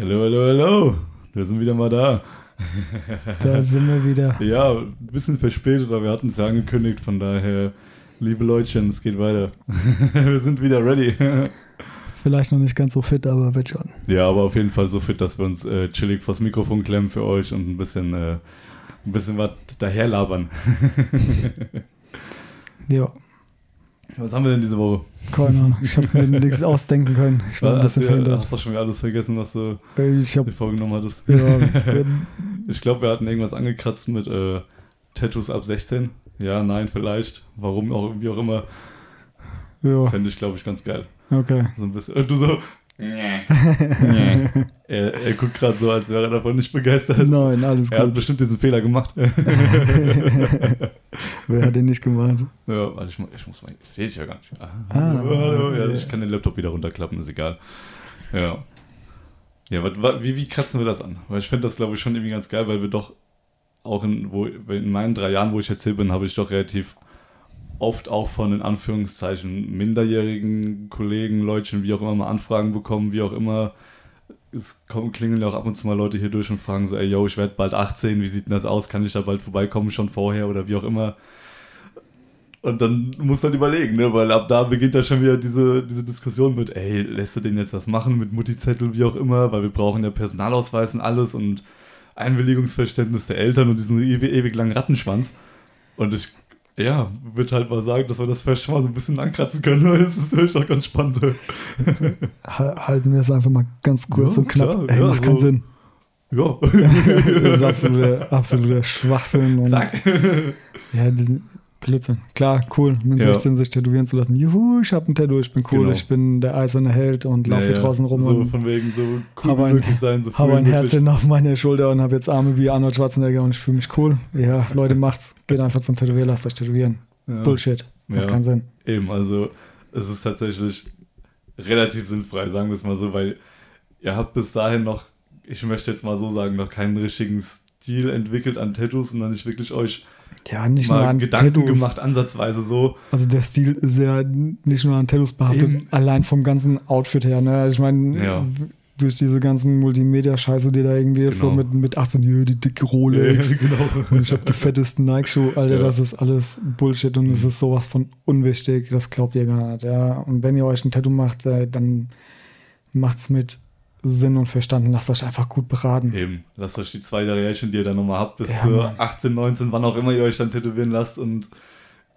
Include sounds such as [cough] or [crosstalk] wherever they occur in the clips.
Hallo, hallo, hallo. Wir sind wieder mal da. [laughs] Da sind wir wieder. Ja, ein bisschen verspätet, aber wir hatten es ja angekündigt. Von daher, liebe Leutchen, es geht weiter. [laughs] wir sind wieder ready. [laughs] Vielleicht noch nicht ganz so fit, aber wird schon. Ja, aber auf jeden Fall so fit, dass wir uns äh, chillig vors Mikrofon klemmen für euch und ein bisschen, äh, ein bisschen was daherlabern. Ja, Was haben wir denn diese Woche? keine Ahnung. Ich habe mir nichts ausdenken können. Ich war ein bisschen du, verhindert. hast du schon wieder alles vergessen, was du Ich habe dir vorgenommen hattest? ja, [laughs] Ich glaube, wir hatten irgendwas angekratzt mit äh, Tattoos ab 16. Ja, nein, vielleicht. Warum auch, wie auch immer. ja, Fände ich, glaube ich, ganz geil. okay. So ein bisschen. Und du so. Nee. nee. [laughs] Er, er guckt gerade so, als wäre er davon nicht begeistert. Nein, alles Er hat gut. bestimmt diesen Fehler gemacht. [laughs] Wer hat den nicht gemacht? ja, warte, ich, ich muss mal. Ich sehe dich ja gar nicht. Ah, Ah. hallo, ja, ich kann den Laptop wieder runterklappen, ist egal. Ja. Ja, wat, wat, wie, wie kratzen wir das an? Weil ich finde das, glaube ich, schon irgendwie ganz geil, weil wir doch auch in, wo, in meinen drei Jahren, wo ich jetzt hier bin, habe ich doch relativ oft auch von in Anführungszeichen minderjährigen Kollegen, Leutchen, wie auch immer, mal Anfragen bekommen, wie auch immer. Es kommen, klingeln ja auch ab und zu mal Leute hier durch und fragen so, ey, yo, ich werde bald 18, wie sieht denn das aus? Kann ich da bald vorbeikommen, schon vorher oder wie auch immer? Und dann muss man überlegen, ne? weil ab da beginnt ja schon wieder diese, diese Diskussion mit, ey, lässt du den jetzt das machen mit Mutti-Zettel, wie auch immer, weil wir brauchen ja Personalausweis und alles und Einwilligungsverständnis der Eltern und diesen ewig, ewig langen Rattenschwanz. Und ich, ja, würde halt mal sagen, dass wir das vielleicht schon mal so ein bisschen ankratzen können, [laughs] weil das ist wirklich auch ganz spannend. Ha- Halten wir es einfach mal ganz kurz Ja, und knapp. klar, Ey, ja, macht keinen so- Sinn. Ja. [laughs] Das ist absoluter, absoluter Schwachsinn. [laughs] Und, Sagt. Ja, Blödsinn. Klar, cool, mit Ja. 16 sich tätowieren zu lassen. Juhu, ich habe ein Tattoo, ich bin cool, Genau. ich bin der eiserne Held und laufe hier draußen rum So und von wegen so cool habe wie ein, möglich sein, so habe ein. Herzchen auf meiner Schulter und habe jetzt Arme wie Arnold Schwarzenegger und ich fühle mich cool. Ja, Leute, macht's. Geht einfach zum Tätowier, lasst euch tätowieren. Ja. Bullshit. Macht Ja. keinen Sinn. Eben, also es ist tatsächlich relativ sinnfrei, sagen wir es mal so, weil ihr habt bis dahin noch, ich möchte jetzt mal so sagen, noch keinen richtigen Stil entwickelt an Tattoos und dann nicht wirklich euch Ja, nicht nur mal an Gedanken Tattoos. gemacht, ansatzweise so. Also der Stil ist ja nicht nur an Tattoos behaftet, Eben. allein vom ganzen Outfit her. Ne? Also Ich meine, Ja. durch diese ganzen Multimedia-Scheiße, die da irgendwie ist, so Genau. mit, mit 18, hier die dicke Rolex. [laughs] genau. Und ich habe die fettesten Nike-Schuhe, Alter, Ja. das ist alles Bullshit und es ist sowas von unwichtig, das glaubt ihr gar nicht, ja. Und wenn ihr euch ein Tattoo macht, äh, dann macht's mit Sinn und Verstand lasst euch einfach gut beraten. Eben, lasst euch die zwei Jährchen, die ihr dann nochmal habt, bis Ja, zu Mann. 18, 19, wann auch immer ihr euch dann tätowieren lasst und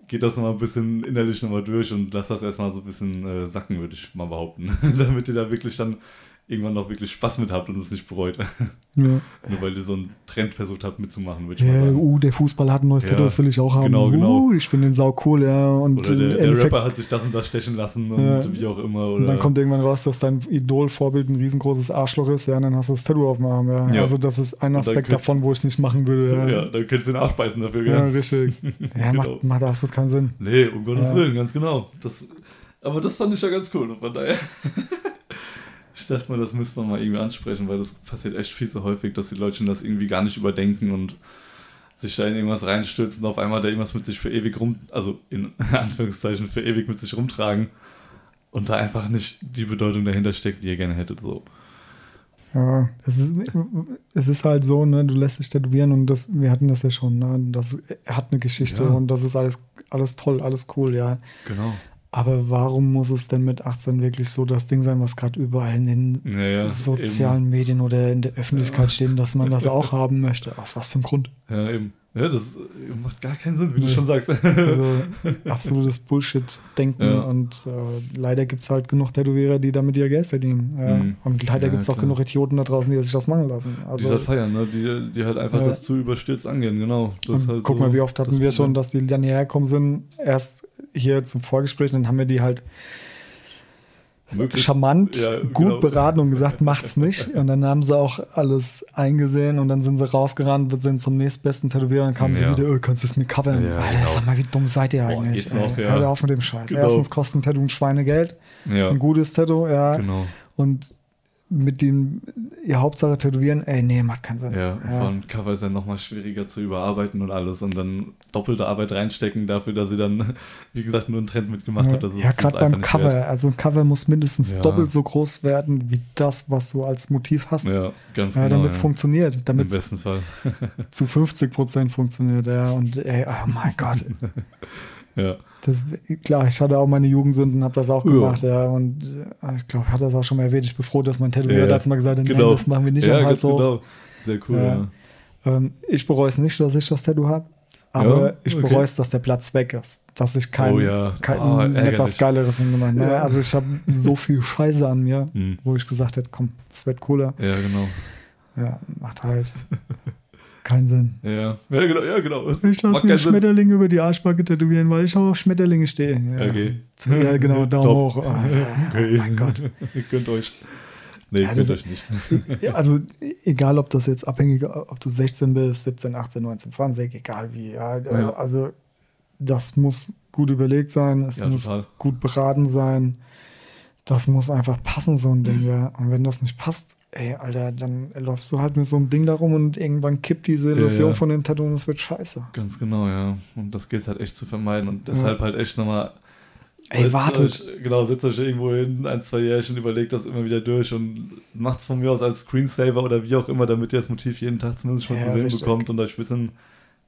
geht das nochmal ein bisschen innerlich nochmal durch und lasst das erstmal so ein bisschen äh, sacken, würde ich mal behaupten. [laughs] Damit ihr da wirklich dann irgendwann noch wirklich Spaß mit habt und es nicht bereut. [laughs] Ja. Nur weil ihr so einen Trend versucht habt mitzumachen, würde ich mal Ja, sagen. uh, der Fußballer hat ein neues Ja, Tattoo, das will ich auch haben. genau, genau. Uh, ich finde den sau cool, ja. Und Oder der, der Rapper hat sich das und das stechen lassen und Ja. wie auch immer. Oder und dann kommt irgendwann raus, dass dein Idol-Vorbild ein riesengroßes Arschloch ist, ja, und dann hast du das Tattoo auf dem Arm, ja. Ja. Also das ist ein Aspekt davon, wo ich es nicht machen würde, ja. ja, dann könntest du den Arsch beißen dafür, Ja, gell? richtig. [laughs] Ja, Genau. macht, macht absolut keinen Sinn. Nee, um Gottes Ja. Willen, ganz genau. Das, aber das fand ich ja ganz cool. Von daher. [laughs] ich dachte mal, das müsste man mal irgendwie ansprechen, weil das passiert echt viel zu häufig, dass die Leute das irgendwie gar nicht überdenken und sich da in irgendwas reinstürzen und auf einmal da irgendwas mit sich für ewig rum, also in [laughs] Anführungszeichen für ewig mit sich rumtragen und da einfach nicht die Bedeutung dahinter steckt, die ihr gerne hättet. So. Ja, es ist, es ist halt so, ne, du lässt dich tätowieren und das, wir hatten das ja schon, ne, das er hat eine Geschichte Ja. und das ist alles, alles toll, alles cool, ja. Genau. Aber warum muss es denn mit 18 wirklich so das Ding sein, was gerade überall in den Naja, sozialen Medien oder in der Öffentlichkeit Ja. steht, dass man das auch [laughs] haben möchte? Aus was für einem Grund? Ja, eben. Ja, das äh, macht gar keinen Sinn, wie du Nee. schon sagst. Also [laughs] absolutes Bullshit-Denken Ja. und äh, leider gibt es halt genug Tätowierer, die damit ihr Geld verdienen. Ja. Mhm. Und leider Ja, gibt es auch genug Idioten da draußen, die sich das machen lassen. die Also, halt feiern, ne? die, die halt einfach Ja. das zu überstürzt angehen, genau. Halt guck so mal, wie oft hatten wir schon, dass die dann hierher gekommen sind, erst hier zum Vorgespräch, dann haben wir die halt Möglich- charmant, Ja, gut genau. beraten und gesagt, macht's nicht. Und dann haben sie auch alles eingesehen und dann sind sie rausgerannt, sind zum nächstbesten Tätowierer und kamen sie Ja. wieder, oh, kannst du es mir covern? Ja, Alter, genau. sag mal, wie dumm seid ihr Boah, eigentlich? geht's noch. Hört auf mit dem Scheiß. Genau. Erstens kostet ein Tattoo ein Schweinegeld, ein gutes Tattoo, ja. genau. Und mit dem, ja, Hauptsache tätowieren, ey, nee, macht keinen Sinn. Ja, ja. von Cover ist ja nochmal schwieriger zu überarbeiten und alles und dann doppelte Arbeit reinstecken dafür, dass sie dann, [laughs] wie gesagt, nur einen Trend mitgemacht ja. hat. Das ja, gerade beim Cover. Wert. Also ein Cover muss mindestens ja. doppelt so groß werden, wie das, was du als Motiv hast. Ja, ganz ja, genau. Damit es funktioniert. Im besten Fall. [laughs] zu 50 Prozent funktioniert, ja. Und ey, oh mein Gott. [laughs] ja. Das, klar, ich hatte auch meine Jugendsünden, habe das auch gemacht, ja. Und äh, ich glaube, ich hatte das auch schon mal erwähnt. Ich bin froh, dass mein Tätowierer ja, dazu mal gesagt hat, genau. nein, das machen wir nicht ja, am Hals hoch. Genau. Sehr cool, ja. ja. Ähm, ich bereue es nicht, dass ich das Tattoo habe. Aber ja, ich bereue es, dass der Platz weg ist. Dass ich kein, oh, ja. kein oh, etwas Geileres hingemacht habe. Also ich habe so viel Scheiße an mir, hm. wo ich gesagt hätte, komm, das wird cooler. Ja, genau. Ja, macht halt [laughs] keinen Sinn. Ja, ja genau. Ja, genau. Ich lasse mir Schmetterlinge über die Arschbacke tätowieren, weil ich auch auf Schmetterlinge stehe. Ja. Okay. Ja, genau, [laughs] Daumen Top. hoch. Oh, [laughs] okay. oh mein Gott. [laughs] Ihr könnt euch. Nee, Ja, das- euch nicht. Also egal, ob das jetzt abhängig, ob du 16 bist, 17, 18, 19, 20, egal wie. Ja, Ja. Also das muss gut überlegt sein, es Ja, muss total. gut beraten sein. Das muss einfach passen, so ein Ding. Ja. Und wenn das nicht passt, ey, Alter, dann läufst du halt mit so einem Ding darum und irgendwann kippt diese Illusion ja. von dem Tattoo und es wird scheiße. Ganz genau, ja. Und das gilt halt echt zu vermeiden. Und deshalb halt echt nochmal. Ey, wartet. Euch, genau, setzt euch irgendwo hin, ein, zwei Jährchen, überlegt das immer wieder durch und macht's von mir aus als Screensaver oder wie auch immer, damit ihr das Motiv jeden Tag zumindest schon Ja, zu sehen richtig. bekommt und euch ein bisschen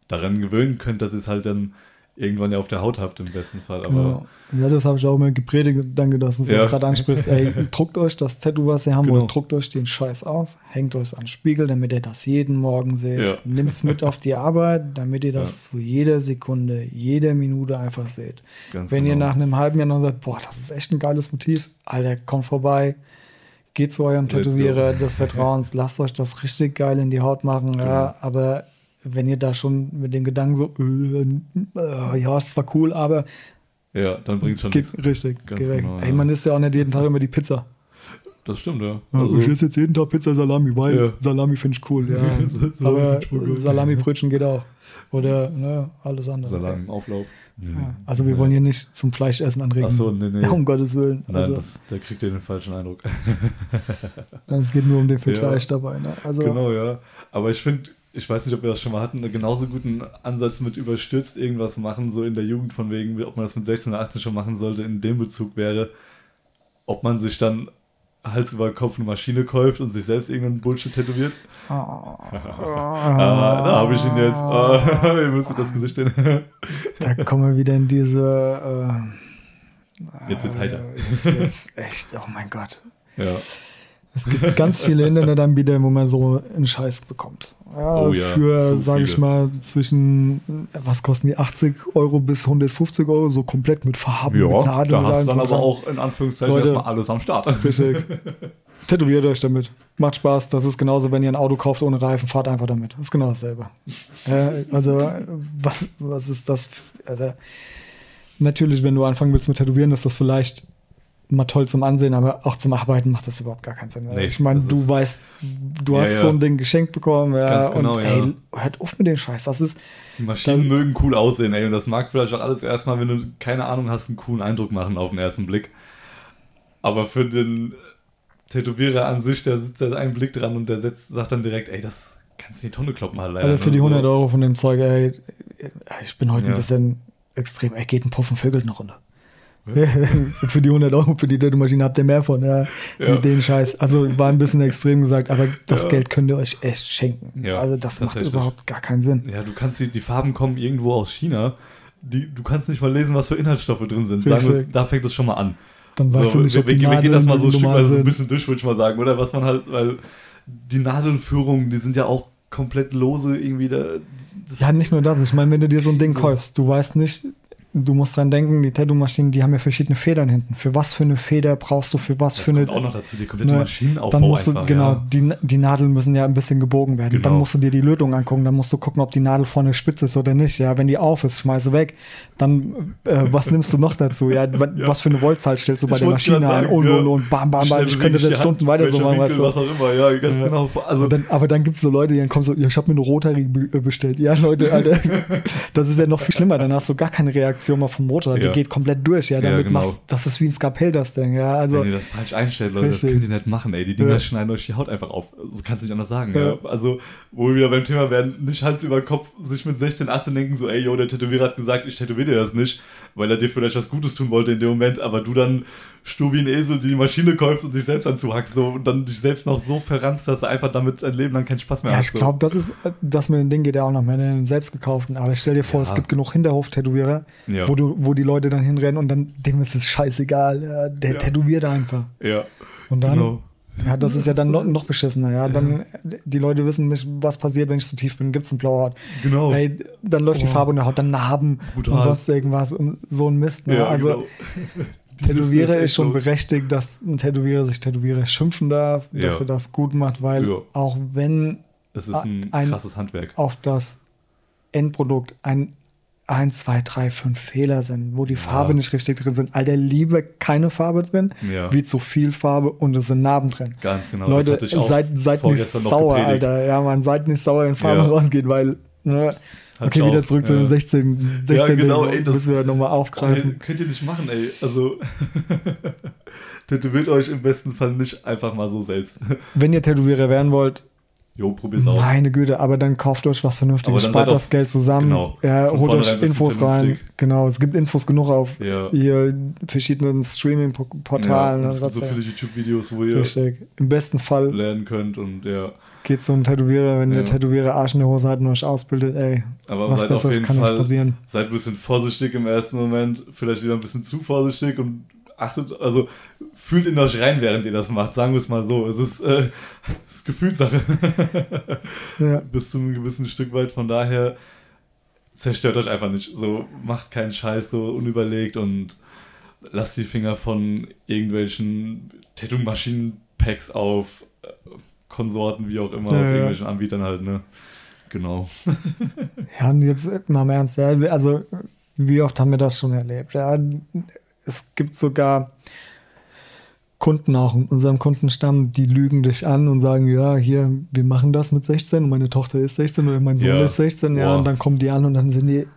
daran gewöhnen könnt, dass es halt dann irgendwann ja auf der Haut habt im besten Fall. Aber Genau. Ja, das habe ich auch mal gepredigt. Danke, dass du es Ja. gerade ansprichst. Ey, [laughs] druckt euch das Tattoo, was ihr haben Genau. wollt, druckt euch den Scheiß aus, hängt euch an den Spiegel, damit ihr das jeden Morgen seht. Ja. Nimmt es mit auf die Arbeit, damit ihr das zu jeder Sekunde, jeder Minute einfach seht. ganz Wenn ihr genau. nach einem halben Jahr noch sagt, boah, das ist echt ein geiles Motiv, Alter, kommt vorbei, geht zu eurem Tätowierer des Vertrauens, [laughs] lasst euch das richtig geil in die Haut machen, ja, Genau. aber wenn ihr da schon mit dem Gedanken so, äh, äh, ja, ist zwar cool, aber Ja, dann bringt schon nichts. richtig, Ganz genau, Ey, man isst ja auch nicht jeden Tag immer die Pizza. Das stimmt, ja. Also, ich esse jetzt jeden Tag Pizza Salami, weil Ja. Salami finde ich cool. Ja. [laughs] Aber. Salami-Brötchen geht auch. Oder ne, alles andere. Salami im Auflauf. Ja. Also wir wollen hier nicht zum Fleischessen anregen. Ach so, nee, nee. [laughs] Um Gottes Willen. Nein, Also das, da kriegt ihr den falschen Eindruck. [laughs] es geht nur um den Vergleich dabei. Ne? Also Genau, ja. Aber ich finde, ich weiß nicht, ob wir das schon mal hatten, einen genauso guten Ansatz mit überstürzt irgendwas machen, so in der Jugend von wegen, ob man das mit 16 oder 18 schon machen sollte, in dem Bezug wäre, ob man sich dann Hals über Kopf eine Maschine kauft und sich selbst irgendeinen Bullshit tätowiert. Ah, Ah, da habe ich ihn jetzt. Ah, [laughs] ihr müsstet das Gesicht sehen. da kommen wir wieder in diese. Äh, Jetzt wird's heiter. äh, Jetzt wird's echt, oh mein Gott. ja. Es gibt ganz viele Internetanbieter, wo man so einen Scheiß bekommt. Ja, Oh ja, für, sage ich mal, zwischen, was kosten die, 80 Euro bis 150 Euro, so komplett mit Farben, mit Ja, Nadeln. da hast du dann aber auch in Anführungszeichen Leute. erstmal alles am Start. Richtig. [laughs] Tätowiert euch damit. Macht Spaß. Das ist genauso, wenn ihr ein Auto kauft ohne Reifen, fahrt einfach damit. Das ist genau dasselbe. Äh, also, was, was ist das? Also, natürlich, wenn du anfangen willst mit Tätowieren, ist das vielleicht mal toll zum Ansehen, aber auch zum Arbeiten macht das überhaupt gar keinen Sinn. Nee, ich meine, du weißt, du Ja, hast ja. so ein Ding geschenkt bekommen, ja, Ganz genau, und ja. ey, hört auf mit dem Scheiß. Das ist, Die Maschinen Das- mögen cool aussehen, ey. Und das mag vielleicht auch alles erstmal, wenn du keine Ahnung hast, einen coolen Eindruck machen auf den ersten Blick. Aber für den Tätowierer an sich, der sitzt da einen Blick dran und der setzt, sagt dann direkt, ey, das kannst du in die Tonne kloppen halt leider. also für die ne? 100 So. Euro von dem Zeug, ey, ich bin heute ein bisschen extrem, ey, geht ein Puff und vögelt eine Runde. [laughs] für die 100 Euro für die Tattoo-Maschine habt ihr mehr von, ja, Ja. wie den Scheiß. Also war ein bisschen extrem gesagt, aber das Ja. Geld könnt ihr euch echt schenken. Ja, also das macht überhaupt gar keinen Sinn. Ja, du kannst die, die Farben kommen irgendwo aus China. Die, du kannst nicht mal lesen, was für Inhaltsstoffe drin sind. Sagen wir, da fängt es schon mal an. Dann weißt so, du nicht, ob wir, die wir, wir gehen das mal so normal stückweise so ein bisschen durch, würde ich mal sagen, oder? Was man halt, weil die Nadelführungen, die sind ja auch komplett lose irgendwie da. Ja, nicht nur das. Ich meine, wenn du dir so ein Ding So. kaufst, du weißt nicht, du musst dran denken, die Tattoo-Maschinen, die haben ja verschiedene Federn hinten. Für was für eine Feder brauchst du, für was das für eine. auch noch dazu, die komplette ne, Maschinenaufbau dann musst du, einfach. genau, ja. die, die Nadeln müssen ja ein bisschen gebogen werden. Genau. Dann musst du dir die Lötung angucken, dann musst du gucken, ob die Nadel vorne spitz ist oder nicht. Ja, wenn die auf ist, schmeiße weg. Dann, äh, was nimmst du noch dazu? Ja, Ja. was für eine Voltzahl stellst du bei Ich der Maschine sagen, Und, ja. und, und, bam, bam, bam. Ich könnte das Stunden weiter so machen, weißt du. Was auch immer, ja, ganz Ja. genau. Also, Aber dann, aber dann gibt es so Leute, die dann kommen so, ja, ich habe mir eine Rotary äh, bestellt. Ja, Leute, Alter, [laughs] das ist ja noch viel schlimmer. Dann hast du gar keine Reaktion Mal vom Motor, die Ja. geht komplett durch, ja. Ja, Damit genau. machst das ist wie ein Skalpell, das Ding, ja. Also, Wenn ihr das falsch einstellt, Leute, Richtig. das könnt ihr nicht machen, ey. Die Dinger Ja. schneiden euch die Haut einfach auf. So kannst du nicht anders sagen, Ja. ja. Also, wo wir wieder beim Thema werden, nicht Hals über Kopf sich mit 16, 18 denken, so, ey, yo, der Tätowierer hat gesagt, ich tätowiere dir das nicht, weil er dir vielleicht was Gutes tun wollte in dem Moment, aber du dann stur wie ein Esel die Maschine kaufst und dich selbst anzuhackst, so, und dann dich selbst noch so verranzt, dass du einfach damit ein Leben lang keinen Spaß mehr ja, hast. ich so. glaube, das ist, das mit dem Ding geht ja auch noch mehr in den selbstgekauften. Aber stell dir vor, Ja. es gibt genug Hinterhof-Tätowierer, Ja. wo, du, wo die Leute dann hinrennen und dann, dem ist es scheißegal, ja, der Ja. tätowiert einfach. Ja, Und dann, genau. ja, das ist ja dann noch, noch beschissener, ja. Dann, die Leute wissen nicht, was passiert, wenn ich zu tief bin, gibt's einen Blauhaut. Genau. Ey, dann läuft die Oh. Farbe in der Haut, dann Narben Brutal. und sonst irgendwas und so ein Mist. Ne? ja, also genau. Tätowierer ist schon los. berechtigt, dass ein Tätowierer sich Tätowierer schimpfen darf, Ja. dass er das gut macht, weil Ja. auch wenn Es ist ein, ein- krasses Handwerk. auf das Endprodukt ein 1, 2, 3, 5 Fehler sind, wo die Farbe nicht richtig drin sind. Alter, lieber keine Farbe drin, Ja. wie zu viel Farbe und es sind Narben drin. Ganz genau. Leute, seid, seid nicht sauer. Alter. Ja, man, seid nicht sauer, wenn Farbe Ja. rausgeht, weil. Ne, Hat okay, wieder zurück zu ja. den 16. 16 genau, Dingen, ey, das- müssen wir nochmal Ey, aufgreifen. könnt ihr nicht machen, ey. Also, [laughs] tätowiert euch im besten Fall nicht einfach mal so selbst. [laughs] Wenn ihr Tätowierer werden wollt, Jo, probiert's aus. meine Güte, aber dann kauft euch was Vernünftiges, spart das Geld zusammen, genau, ja, holt euch Infos rein. Genau, es gibt Infos genug auf Ja. ihr verschiedenen Streaming-Portalen. Ja, so ja. viele YouTube-Videos, wo ihr Richtig. Im besten Fall lernen könnt und ja. Geht zum Tätowierer, wenn der Ja. Tätowierer Arsch in der Hose hat und euch ausbildet, ey, Aber was seid auf Besseres jeden kann nicht Fall, passieren. seid ein bisschen vorsichtig im ersten Moment, vielleicht wieder ein bisschen zu vorsichtig und achtet, also fühlt in euch rein, während ihr das macht, sagen wir es mal so. Es ist, äh, [laughs] es ist Gefühlssache. Ja. [laughs] bis zu einem gewissen Stück weit. Von daher zerstört euch einfach nicht. So macht keinen Scheiß so unüberlegt und lasst die Finger von irgendwelchen Tattoo-Maschinen-Packs auf äh, Konsorten, wie auch immer, Ja, auf irgendwelchen Anbietern halt, ne? Genau. [laughs] Ja, und jetzt mal im Ernst, ja, also wie oft haben wir das schon erlebt? Ja, es gibt sogar Kunden auch in unserem Kundenstamm, die lügen dich an und sagen, ja, hier, wir machen das mit 16 und meine Tochter ist 16 oder mein Sohn Ja. ist 16, ja, Boah. und dann kommen die an und dann sind die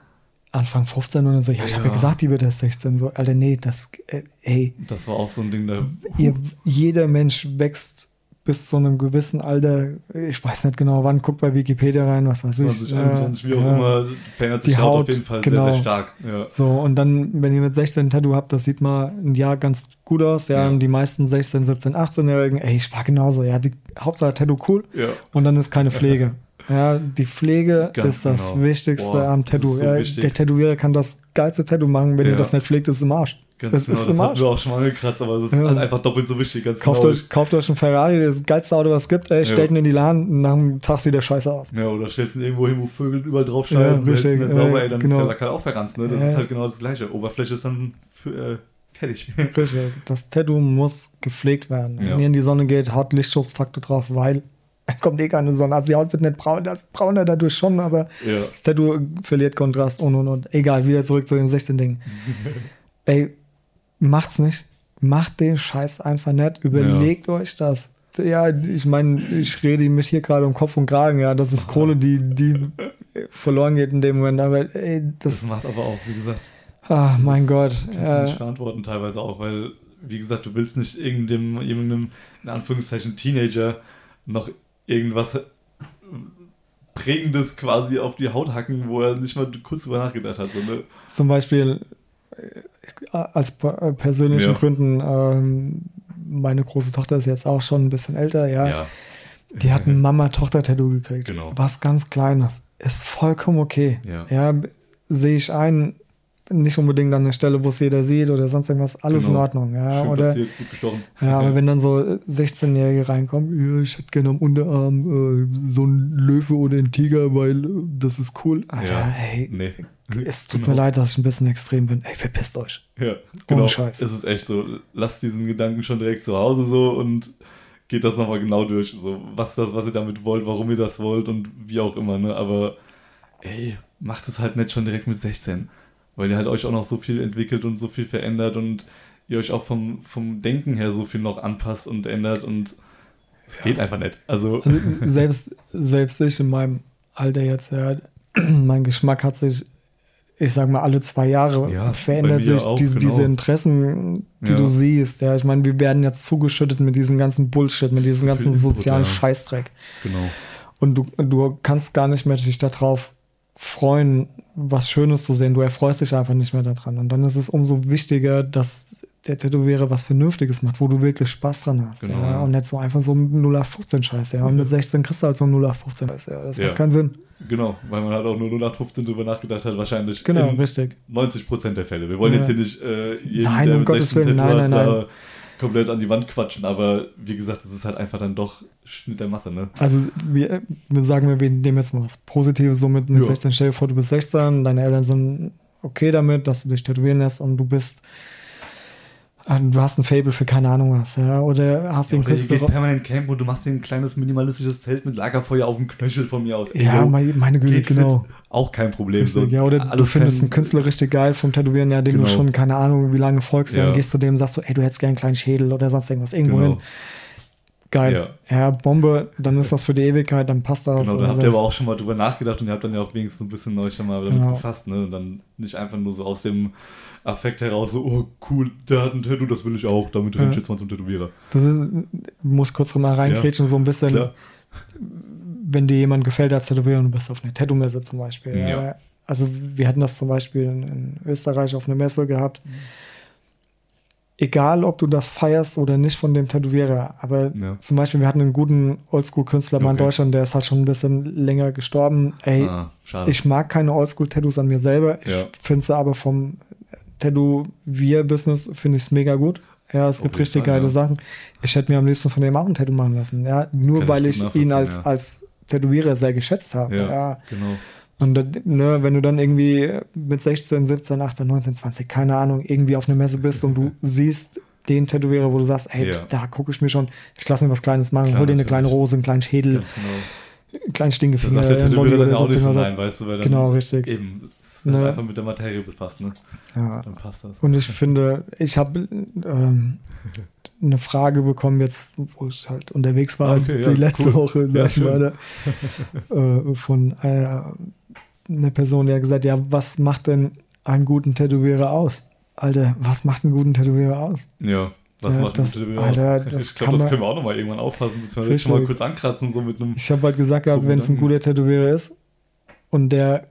Anfang 15 und dann so, ja, ich habe ja Ja. gesagt, die wird erst 16. So, Alter, nee, das, äh, ey, Das war auch so ein Ding, da. ihr, jeder Mensch wächst bis zu einem gewissen Alter, ich weiß nicht genau wann, guckt bei Wikipedia rein, was weiß ich. 20, 21, wie auch ja. immer, verändert sich Die die Haut auf Haut, jeden Fall genau. sehr, sehr stark. Ja. So, und dann, wenn ihr mit 16 ein Tattoo habt, das sieht mal ein Jahr ganz gut aus. Ja, Ja. und die meisten 16, 17, 18-Jährigen, ey, ich war genauso. Ja, die Hauptsache Tattoo cool. ja. Und dann ist keine Pflege. [laughs] Ja, die Pflege Ganz ist das genau. Wichtigste Boah, am Tattoo. so ja, wichtig. der Tätowierer kann das geilste Tattoo machen. Wenn ihr das nicht pflegt, ist es im Arsch. Ganz das genau, ist das hatten wir auch schon mal gekratzt, aber es ist Ja. halt einfach doppelt so wichtig. Kauft, genau. euch, kauft euch einen Ferrari, das geilste Auto, was es gibt. Ey, stellt ihn in die Laden und nach einem Tag sieht der scheiße aus. Ja, oder stellst ihn irgendwo hin, wo Vögel überall drauf Ja, scheißen, ja, richtig, nicht sauber, ey, dann genau. ist der Lack auch verranzt, ne? Das Ja. ist halt genau das gleiche. Oberfläche ist dann für, äh, fertig. [laughs] Richtig. Das Tattoo muss gepflegt werden. Ja. Wenn ihr in die Sonne geht, haut Lichtschutzfaktor drauf, weil [laughs] kommt eh keine Sonne. Also die Haut wird nicht braun, das brauner dadurch schon, aber ja. das Tattoo verliert Kontrast und und und. Egal, wieder zurück zu dem 16 Ding. [laughs] Ey, macht's nicht. Macht den Scheiß einfach nicht. Überlegt euch das. Ja, ich meine, ich rede mich hier gerade um Kopf und Kragen, ja. Das ist Kohle, die, die verloren geht in dem Moment. Aber ey, Das das. macht aber auch, wie gesagt, Ah, mein Gott. kannst du Äh, nicht verantworten teilweise auch, weil, wie gesagt, du willst nicht irgendeinem, irgendeinem in Anführungszeichen, Teenager noch irgendwas äh, Prägendes quasi auf die Haut hacken, wo er nicht mal kurz drüber nachgedacht hat. So, ne? zum Beispiel äh, aus per- äh, persönlichen Ja. Gründen, ähm, meine große Tochter ist jetzt auch schon ein bisschen älter, ja. Ja. Die hat ein Mama-Tochter-Tattoo gekriegt. Genau. Was ganz Kleines. Ist vollkommen okay. Ja. Ja, sehe ich ein, nicht unbedingt an der Stelle, wo es jeder sieht oder sonst irgendwas, alles Genau. in Ordnung. Ja, Schön oder, platziert, gut gestochen. ja, aber wenn dann so äh, 16-Jährige reinkommen, ja, ich hätte gerne am Unterarm äh, so einen Löwe oder einen Tiger, weil äh, das ist cool. Alter, Ja. ey, Nee. es tut Genau. mir leid, dass ich ein bisschen extrem bin. Ey, verpisst euch. Ja, genau. Scheiß. Es ist echt so. Lasst diesen Gedanken schon direkt zu Hause so und geht das nochmal genau durch. So, was das, was ihr damit wollt, warum ihr das wollt und wie auch immer, ne? Aber ey, macht es halt nicht schon direkt mit 16. Weil ihr halt euch auch noch so viel entwickelt und so viel verändert und ihr euch auch vom, vom Denken her so viel noch anpasst und ändert und es geht einfach nicht. Also, Also [laughs] selbst, selbst ich in meinem Alter jetzt, ja, mein Geschmack hat sich ich sag mal, alle zwei Jahre Ja, verändert sich auch, diese, genau. diese Interessen, die Ja. du siehst. Ja, ich meine, wir werden jetzt zugeschüttet mit diesem ganzen Bullshit, mit diesem ganzen Input, sozialen ja. Scheißdreck. Genau. Und du, du kannst gar nicht mehr dich darauf freuen, was Schönes zu sehen. Du erfreust dich einfach nicht mehr daran. Und dann ist es umso wichtiger, dass der Tätowierer was Vernünftiges macht, wo du wirklich Spaß dran hast. Genau, ja? Und nicht so einfach so 0815 Scheiß. Ja? Und mit 16 kriegst du halt so 0815 Scheiß. Ja? Das Ja. macht keinen Sinn. Genau, weil man halt auch nur 0815 drüber nachgedacht hat, wahrscheinlich Genau, in richtig. 90% der Fälle. Wir wollen Ja. jetzt hier nicht äh, jeden, Nein, der um mit Gottes 16 Willen, nein, hat, nein, da komplett an die Wand quatschen, aber wie gesagt, es ist halt einfach dann doch Schnitt der Masse, ne? Also wir, wir sagen, wir wir nehmen jetzt mal was Positives, so mit, mit Ja. 16, stell dir vor, du bist 16, deine Eltern sind okay damit, dass du dich tätowieren lässt und du bist, du hast ein Fable für keine Ahnung was, ja, oder hast den Oder ihr Künstler... geht permanent campen und du machst dir ein kleines minimalistisches Zelt mit Lagerfeuer auf dem Knöchel von mir aus. Ey, Ja, meine, meine Güte, genau. fit. Auch kein Problem. So, Richtig, ja, oder du alles findest kein- einen Künstler richtig geil vom Tätowieren, ja, dem du Genau. schon keine Ahnung, wie lange folgst, ja. Ja. dann gehst du dem und sagst so, ey, du hättest gerne einen kleinen Schädel oder sonst irgendwas irgendwo Genau. hin. Geil. Ja. Bombe, dann ist das für die Ewigkeit, dann passt das. Genau, da Oder habt ihr aber auch schon mal drüber nachgedacht und ihr habt dann ja auch wenigstens ein bisschen euch schon mal damit Genau. befasst, ne? Und dann nicht einfach nur so aus dem Affekt heraus so, oh cool, der hat ein Tattoo, das will ich auch, damit Ja. renne ich jetzt mal zum Tätowierer. Das ist, muss kurz mal reinkrätschen, so ein bisschen, Klar. wenn dir jemand gefällt als Tätowierer und du bist auf einer Tattoo-Messe zum Beispiel. Ja. Ja. Also wir hatten das zum Beispiel in, in Österreich auf einer Messe gehabt. Egal, ob du das feierst oder nicht von dem Tätowierer, aber Ja. zum Beispiel, wir hatten einen guten Oldschool-Künstler mal in Okay. Deutschland, der ist halt schon ein bisschen länger gestorben. Ey, Ah, ich mag keine Oldschool-Tattoos an mir selber. Ich Ja. finde sie aber vom Tattoo-Wir-Business finde ich es mega gut. Ja, es Auf gibt richtig Fall, geile ja. Sachen. Ich hätte mir am liebsten von dem auch ein Tattoo machen lassen. Ja, nur Kann ich weil gut ich ihn als, als Tätowierer sehr geschätzt habe. Ja. genau. Und ne, wenn du dann irgendwie mit 16, 17, 18, 19, 20, keine Ahnung, irgendwie auf einer Messe bist und du siehst den Tätowierer, wo du sagst, ey, Ja. da gucke ich mir schon, ich lasse mir was Kleines machen, Klar, hol dir eine kleine Rose, einen kleinen Schädel, genau. einen kleinen Das Stinkefinger, sagt der einen Bolli Tätowierer dann auch nicht so sein, weißt du, weil dann Genau, richtig. eben, das Ne. einfach mit der Materie befasst, ne? Ja. Dann passt das. Und ich finde, ich habe ähm, eine Frage bekommen jetzt, wo ich halt unterwegs war, Ah, okay, die ja, letzte cool. Woche, sag Ja, ich mal, äh, von einer, einer Person, die hat gesagt, ja, was macht denn einen guten Tätowierer aus? Alter, was macht einen guten Tätowierer aus? Ja. Was Ja, macht das- ein Tätowierer Alter, aus? [laughs] das ich glaube, das können wir auch nochmal irgendwann aufpassen, beziehungsweise schon mal kurz ankratzen, so mit einem. Ich habe halt gesagt gehabt, So wenn es ein guter Tätowierer ist und der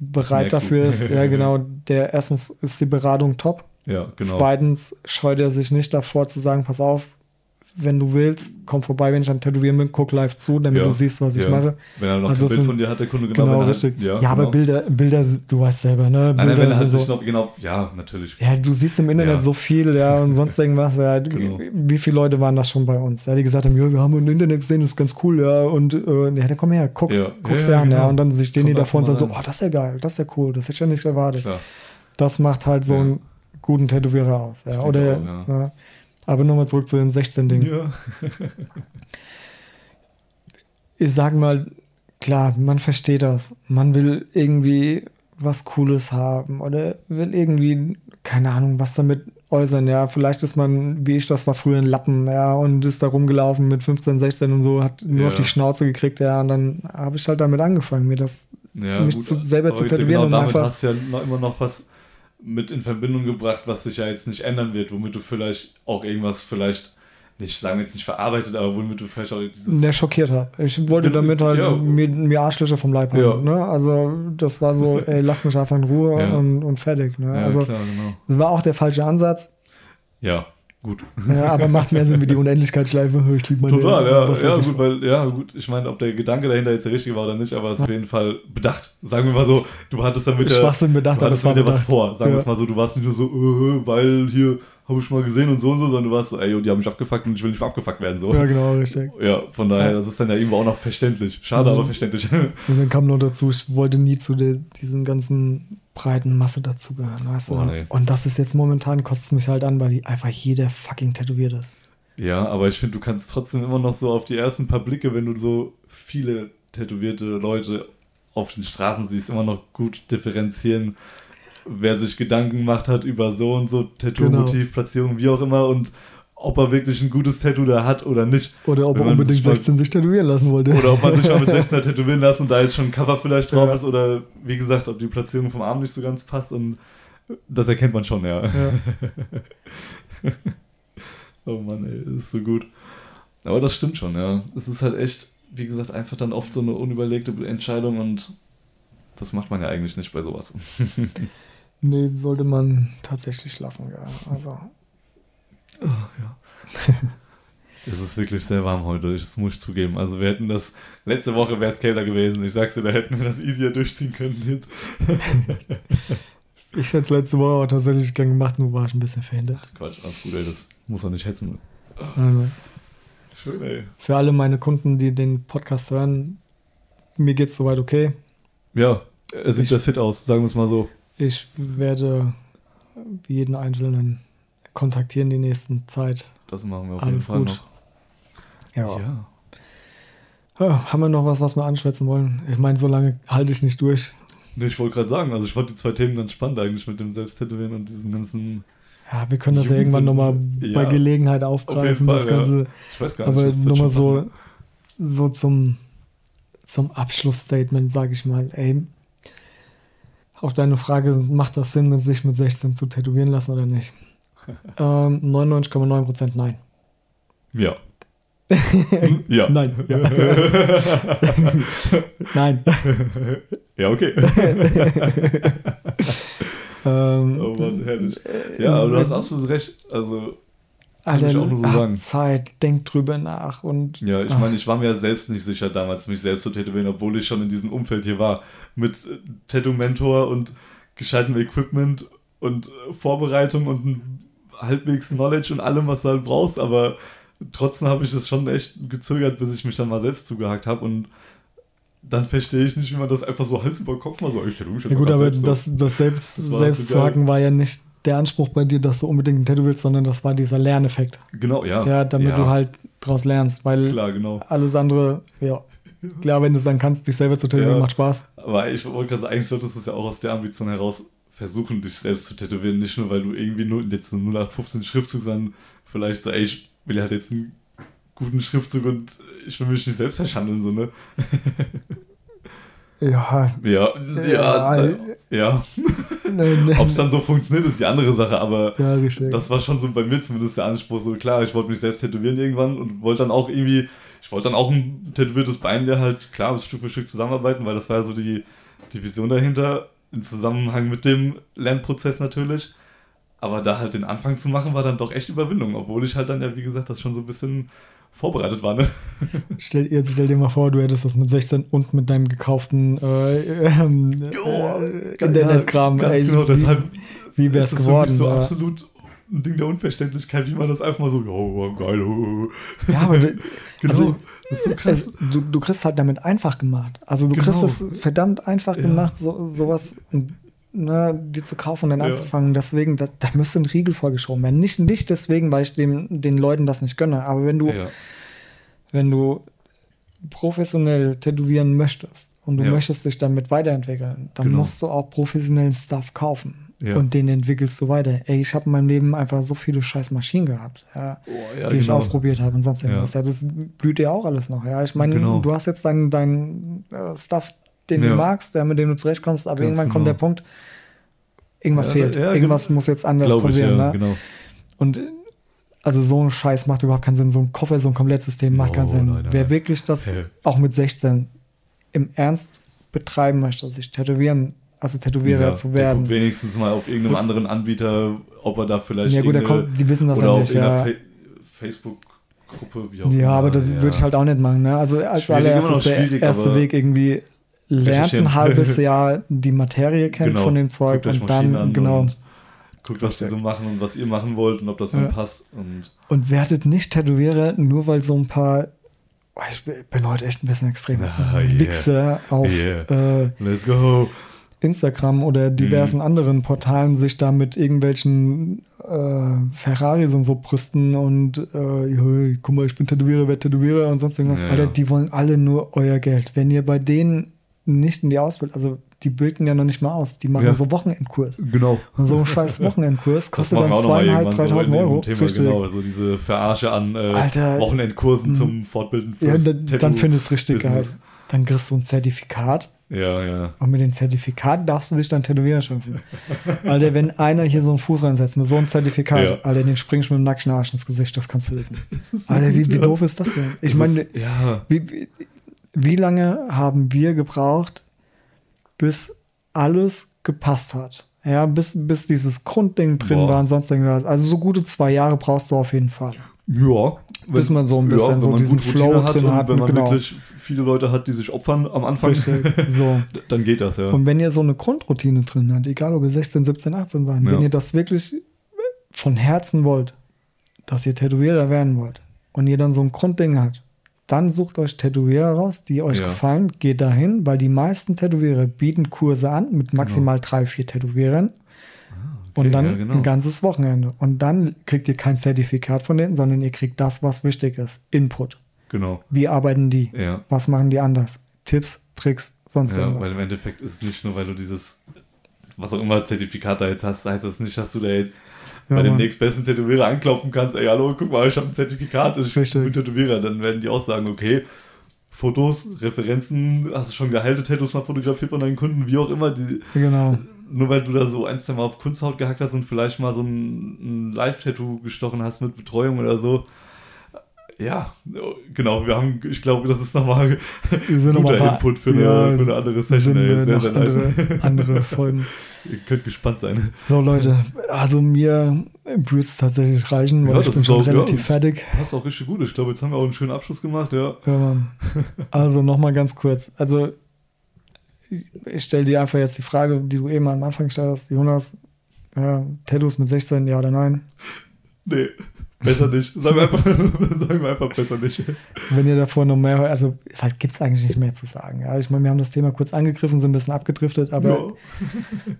bereit dafür ist, ja [laughs] genau, der erstens ist die Beratung top, Ja, genau. Zweitens scheut er sich nicht davor zu sagen, pass auf, wenn du willst, komm vorbei, wenn ich am Tätowieren bin, guck live zu, damit Ja, du siehst, was ich ja. mache. Wenn er noch Also ein Bild sind- von dir hat, der Kunde genau, Genau, richtig. Ja, aber genau. Bilder, Bilder, du weißt selber, ne? Nein, nein, Bilder wenn er halt so. sich noch genau, ja, natürlich. Ja, du siehst im Internet Ja. so viel, ja, und [laughs] sonst irgendwas, ja. Genau. Wie viele Leute waren das schon bei uns? Ja, die gesagt haben, ja, wir haben im Internet gesehen, das ist ganz cool, ja, und äh, ja, dann komm her, guck, Ja. guck's Ja, dir an, ja, genau. und dann sich stehen die davor und sagen so, oh, das ist ja geil, das ist ja cool, das hätte ich ja nicht erwartet. Klar. Das macht halt so Ja. einen guten Tätowierer aus, ja, oder, ja. ja. Aber nochmal zurück zu dem 16-Ding. Ja. [laughs] ich sag mal, klar, man versteht das. Man will irgendwie was Cooles haben oder will irgendwie, keine Ahnung, was damit äußern, ja. Vielleicht ist man, wie ich das war, früher ein Lappen, ja, und ist da rumgelaufen mit 15, 16 und so, hat nur Ja. auf die Schnauze gekriegt, ja, und dann habe ich halt damit angefangen, mir das Ja, mich gut, zu, selber zu tätowieren genau und damit einfach. hast du ja immer noch was mit in Verbindung gebracht, was sich ja jetzt nicht ändern wird, womit du vielleicht auch irgendwas vielleicht nicht, sagen wir jetzt nicht verarbeitet, aber womit du vielleicht auch dieses, Ne, schockiert habe. Ich wollte Ja, damit halt ja. mir, mir Arschlöcher vom Leib Ja. haben. Ne? Also das war so, [laughs] ey, lass mich einfach in Ruhe Ja. und, und fertig. Ne? ja, also klar, genau. das war auch der falsche Ansatz. Ja, gut. Ja, aber macht mehr Sinn wie die Unendlichkeitsschleife. Ich liebe meine Total, ja, was ja, gut, was. weil, ja, gut, ich meine, ob der Gedanke dahinter jetzt der richtige war oder nicht, aber es ist auf jeden Fall bedacht. Sagen wir mal so, du hattest damit ja, Schwachsinn bedacht, aber es war mit dir was bedacht. vor. Sagen wir Ja. es mal so, du warst nicht nur so, äh, weil hier habe ich schon mal gesehen und so und so, sondern du warst so, ey, die haben mich abgefuckt und ich will nicht mehr abgefuckt werden, so. Ja, genau, richtig. Ja, von daher, das ist dann ja irgendwo auch noch verständlich. Schade, Mhm. aber verständlich. [laughs] Und dann kam noch dazu, ich wollte nie zu der, diesen ganzen breiten Masse dazugehören, weißt du? Boah, nee. Und das ist jetzt momentan, kotzt es mich halt an, weil einfach jeder fucking tätowiert ist. ja, aber ich finde, du kannst trotzdem immer noch so auf die ersten paar Blicke, wenn du so viele tätowierte Leute auf den Straßen siehst, immer noch gut differenzieren, wer sich Gedanken gemacht hat über so und so Tattoo-Motiv, Platzierung, wie auch immer und ob er wirklich ein gutes Tattoo da hat oder nicht. Oder ob er unbedingt sich mal- 16 sich tätowieren lassen wollte. Oder ob man sich mal mit [laughs] 16 hat tätowieren lassen und da jetzt schon ein Cover vielleicht drauf Ja. ist oder wie gesagt, ob die Platzierung vom Arm nicht so ganz passt und das erkennt man schon, ja. Ja. [laughs] Oh Mann, ey, das ist so gut. Aber das stimmt schon, ja. Es ist halt echt, wie gesagt, einfach dann oft so eine unüberlegte Entscheidung und das macht man ja eigentlich nicht bei sowas. [laughs] Nee, sollte man tatsächlich lassen, ja. Also, [laughs] Es ist wirklich sehr warm heute, das muss ich zugeben. Also wir hätten das, letzte Woche wäre es kälter gewesen. Ich sag's dir, da hätten wir das easier durchziehen können jetzt. [laughs] ich hätte es letzte Woche auch tatsächlich gern gemacht, nur war ich ein bisschen verhindert. Quatsch, alles gut, ey, das muss er nicht hetzen. Also, Schön, ey. für alle meine Kunden, die den Podcast hören, mir geht's soweit okay. Ja, er sieht Ich- sehr fit aus, sagen wir es mal so. Ich werde jeden Einzelnen kontaktieren die nächsten Zeit. Das machen wir auf Alles jeden gut. Fall Ja. noch. Ja. Ja, haben wir noch was, was wir anschwätzen wollen? Ich meine, so lange halte ich nicht durch. Nee, ich wollte gerade sagen, also ich fand die zwei Themen ganz spannend eigentlich mit dem Selbsttätowieren und diesen ganzen. Ja, wir können das ja Jugend irgendwann sind- nochmal ja. bei Gelegenheit aufgreifen, Fall, das ja. Ganze. Ich weiß gar nicht. Aber nochmal so, so zum, zum Abschlussstatement, sage ich mal, ey, auf deine Frage, macht das Sinn, sich mit 16 zu tätowieren lassen oder nicht? [laughs] ähm, 99,9% nein. Ja. [laughs] ja. Nein. Ja. [laughs] nein. Ja, okay. ähm, Oh Mann, herrlich. Ja, aber du hast absolut recht. Also, nur so hab sagen. Zeit, denk drüber nach und ja, ich meine, ich war mir ja selbst nicht sicher damals, mich selbst zu tätowieren, obwohl ich schon in diesem Umfeld hier war. Mit äh, Tattoo-Mentor und gescheitem Equipment und äh, Vorbereitung und halbwegs Knowledge und allem, was du halt brauchst, aber trotzdem habe ich das schon echt gezögert, bis ich mich dann mal selbst zugehakt habe und dann verstehe ich nicht, wie man das einfach so Hals über Kopf mal so, ich tätowiere mich Ja gut, aber das, das selbst, Das war selbst zu hacken war ja nicht der Anspruch bei dir, dass du unbedingt ein Tattoo willst, sondern das war dieser Lerneffekt. Genau, ja. Ja, damit ja, du halt draus lernst, weil Klar, genau. alles andere, ja, klar, wenn du es dann kannst, dich selber zu tätowieren, Ja. macht Spaß. Aber ich wollte gerade sagen, eigentlich solltest du es ja auch aus der Ambition heraus versuchen, dich selbst zu tätowieren. Nicht nur, weil du irgendwie nur jetzt einen 0815 Schriftzug, sondern vielleicht so, ey, ich will halt jetzt einen guten Schriftzug und ich will mich nicht selbst verschandeln, so, ne? Ja, Ja, ja, Ja, ja. Ja. ne, ne, Ob es dann so funktioniert, ist die andere Sache, aber ja, das war schon so bei mir zumindest der Anspruch. So klar, ich wollte mich selbst tätowieren irgendwann und wollte dann auch irgendwie, ich wollte dann auch ein tätowiertes Bein, der halt klar bis Stück für Stück zusammenarbeiten, weil das war ja so die, die Vision dahinter, im Zusammenhang mit dem Lernprozess natürlich. Aber da halt den Anfang zu machen, war dann doch echt Überwindung, obwohl ich halt dann ja, wie gesagt, das schon so ein bisschen vorbereitet war, ne? Stell, jetzt stell dir mal vor, du hättest das mit 16 und mit deinem gekauften äh, ähm, äh, Internetkram. Ja, ganz genau, wie, deshalb wie wär's ist das geworden? so ja. absolut ein Ding der Unverständlichkeit, wie man das einfach mal so, oh, geil, oh. Ja, aber du- [laughs] Genau, also, so es, du, du kriegst halt damit einfach gemacht. Also du Genau. kriegst es verdammt einfach Ja. gemacht, so, sowas ne, dir zu kaufen und dann Ja. anzufangen. Deswegen, da, da müsste ein Riegel vorgeschoben werden. Nicht, nicht deswegen, weil ich dem, den Leuten das nicht gönne, aber wenn du, ja. wenn du professionell tätowieren möchtest und du Ja. möchtest dich damit weiterentwickeln, dann Genau. musst du auch professionellen Stuff kaufen. Und den entwickelst du weiter. Ey, ich habe in meinem Leben einfach so viele scheiß Maschinen gehabt, Oh, die ich genau. ausprobiert habe und sonst irgendwas. Ja. das blüht dir auch alles noch. Ja, ich meine, Genau. du hast jetzt deinen dein, äh, Stuff, den du Ja. magst, der, mit dem du zurechtkommst, aber Ganz irgendwann kommt genau. der Punkt, irgendwas Ja, fehlt. ja, irgendwas genau. muss jetzt anders ich, passieren. ja, ne? genau. Und also so ein Scheiß macht überhaupt keinen Sinn. So ein Koffer, so ein Komplettsystem macht Oh, keinen Sinn. nein, nein, Wer wirklich das Hä? auch mit 16 im Ernst betreiben möchte, sich tätowieren, also Tätowierer Ja, zu werden. wenigstens mal auf irgendeinem anderen Anbieter, ob er da vielleicht Ja gut, kommt, die wissen das oder ja nicht. Ja. Fa Facebook-Gruppe, wie auch ja, immer. aber das ja. würde ich halt auch nicht machen. Ne? Also als allererstes der erste aber Weg irgendwie lernt ein halbes [laughs] Jahr die Materie kennt Genau. von dem Zeug und dann an genau und guckt, was die so machen und was ihr machen wollt und ob das dann Ja. passt. Und und werdet nicht Tätowierer, nur weil so ein paar oh, ich bin heute echt ein bisschen extrem. [laughs] Ah, yeah. Wichser auf Yeah. äh. Instagram oder diversen Mhm. anderen Portalen sich da mit irgendwelchen äh, Ferraris und so brüsten und äh, ja, guck mal, ich bin Tätowierer, wer Tätowierer und sonst irgendwas. Ja. Alter, die wollen alle nur euer Geld. Wenn ihr bei denen nicht in die Ausbildung, also die bilden ja noch nicht mal aus. Die machen Ja. so Wochenendkurs. Genau. Und so ein scheiß Wochenendkurs kostet dann zweieinhalb, so dreitausend dem Euro. Thema, Richtig. genau, so diese Verarsche an äh, Alter. Wochenendkursen zum Fortbilden. Ja, dann, dann findest du richtig geil. Dann kriegst du ein Zertifikat Ja, ja. und mit dem Zertifikat darfst du dich dann tätowieren schimpfen. [laughs] Alter, wenn einer hier so einen Fuß reinsetzt mit so einem Zertifikat, Ja. Alter, den springst du mit dem nackten Arsch ins Gesicht, das kannst du wissen. [laughs] Alter, wie, wie doof ist das denn? Ich meine, ja, wie, wie, wie lange haben wir gebraucht, bis alles gepasst hat? Ja, bis, bis dieses Grundding drin Boah. war und sonst irgendwas. Also so gute zwei Jahre brauchst du auf jeden Fall. ja. Bis man so ein bisschen wenn so diesen Routine Flow hat drin hat, Wenn man genau. wirklich viele Leute hat, die sich opfern am Anfang. [laughs] So. dann geht das, ja. Und wenn ihr so eine Grundroutine drin habt, egal ob ihr 16, 17, 18 seid, Ja. wenn ihr das wirklich von Herzen wollt, dass ihr Tätowierer werden wollt und ihr dann so ein Grundding habt, dann sucht euch Tätowierer raus, die euch Ja. gefallen, geht dahin, weil die meisten Tätowierer bieten Kurse an mit maximal drei, vier Tätowierern. Und dann ja, genau. ein ganzes Wochenende. Und dann kriegt ihr kein Zertifikat von denen, sondern ihr kriegt das, was wichtig ist. Input. genau. Wie arbeiten die? Ja. Was machen die anders? Tipps, Tricks, sonst Ja, irgendwas. weil im Endeffekt ist es nicht nur, weil du dieses, was auch immer Zertifikat da jetzt hast, heißt das nicht, dass du da jetzt Ja, bei dem nächstbesten Tätowierer anklopfen kannst, ey, hallo, guck mal, ich habe ein Zertifikat, ich Richtig. bin Tätowierer. Dann werden die auch sagen, okay, Fotos, Referenzen, hast du schon geheilte Tattoos mal fotografiert von deinen Kunden, wie auch immer, die, Genau. nur weil du da so ein, zwei Mal auf Kunsthaut gehackt hast und vielleicht mal so ein, ein Live-Tattoo gestochen hast mit Betreuung oder so. Ja, genau, wir haben, ich glaube, das ist nochmal sind noch mal guter Input für eine, Ja, für eine andere Session. ey. Sehr, sehr nice. andere, andere Folgen. [laughs] Ihr könnt gespannt sein. So, Leute, also mir würde es tatsächlich reichen, weil Ja, ich das bin ist schon auch- ja, relativ das- fertig. Passt auch richtig gut. Ich glaube, jetzt haben wir auch einen schönen Abschluss gemacht, ja. Ja, Mann. Also nochmal ganz kurz. Also ich stelle dir einfach jetzt die Frage, die du eben am Anfang gestellt hast, Jonas, ja, Tattoos mit 16, ja oder nein? Nee, besser nicht. Sagen wir einfach, [laughs] sagen wir einfach besser nicht. Wenn ihr davor noch mehr also was gibt es eigentlich nicht mehr zu sagen. Ja, ich meine, wir haben das Thema kurz angegriffen, sind ein bisschen abgedriftet, aber Ja.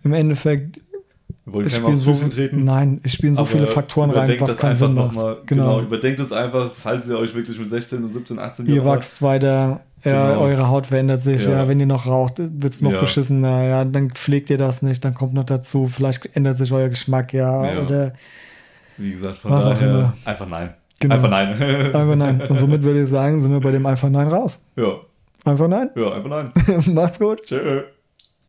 im Endeffekt Wir wollen ich keinem spiele aufs so, treten. nein, ich spiele so viele Faktoren rein, was keinen Sinn macht. mal. genau. genau. Überdenkt es einfach, falls ihr euch wirklich mit 16 und 17, 18 Ihr Jahren- wachst weiter, ja, Genau. eure Haut verändert sich, ja. Ja. wenn ihr noch raucht, wird es noch Ja. beschissener, ja, dann pflegt ihr das nicht, dann kommt noch dazu, vielleicht ändert sich euer Geschmack, ja, Ja. oder Wie gesagt, von Was daher einfach nein. Genau. Einfach nein. [laughs] einfach nein. Und somit würde ich sagen, sind wir bei dem einfach nein raus. ja, Einfach nein. ja, einfach nein. [laughs] Macht's gut. Tschö.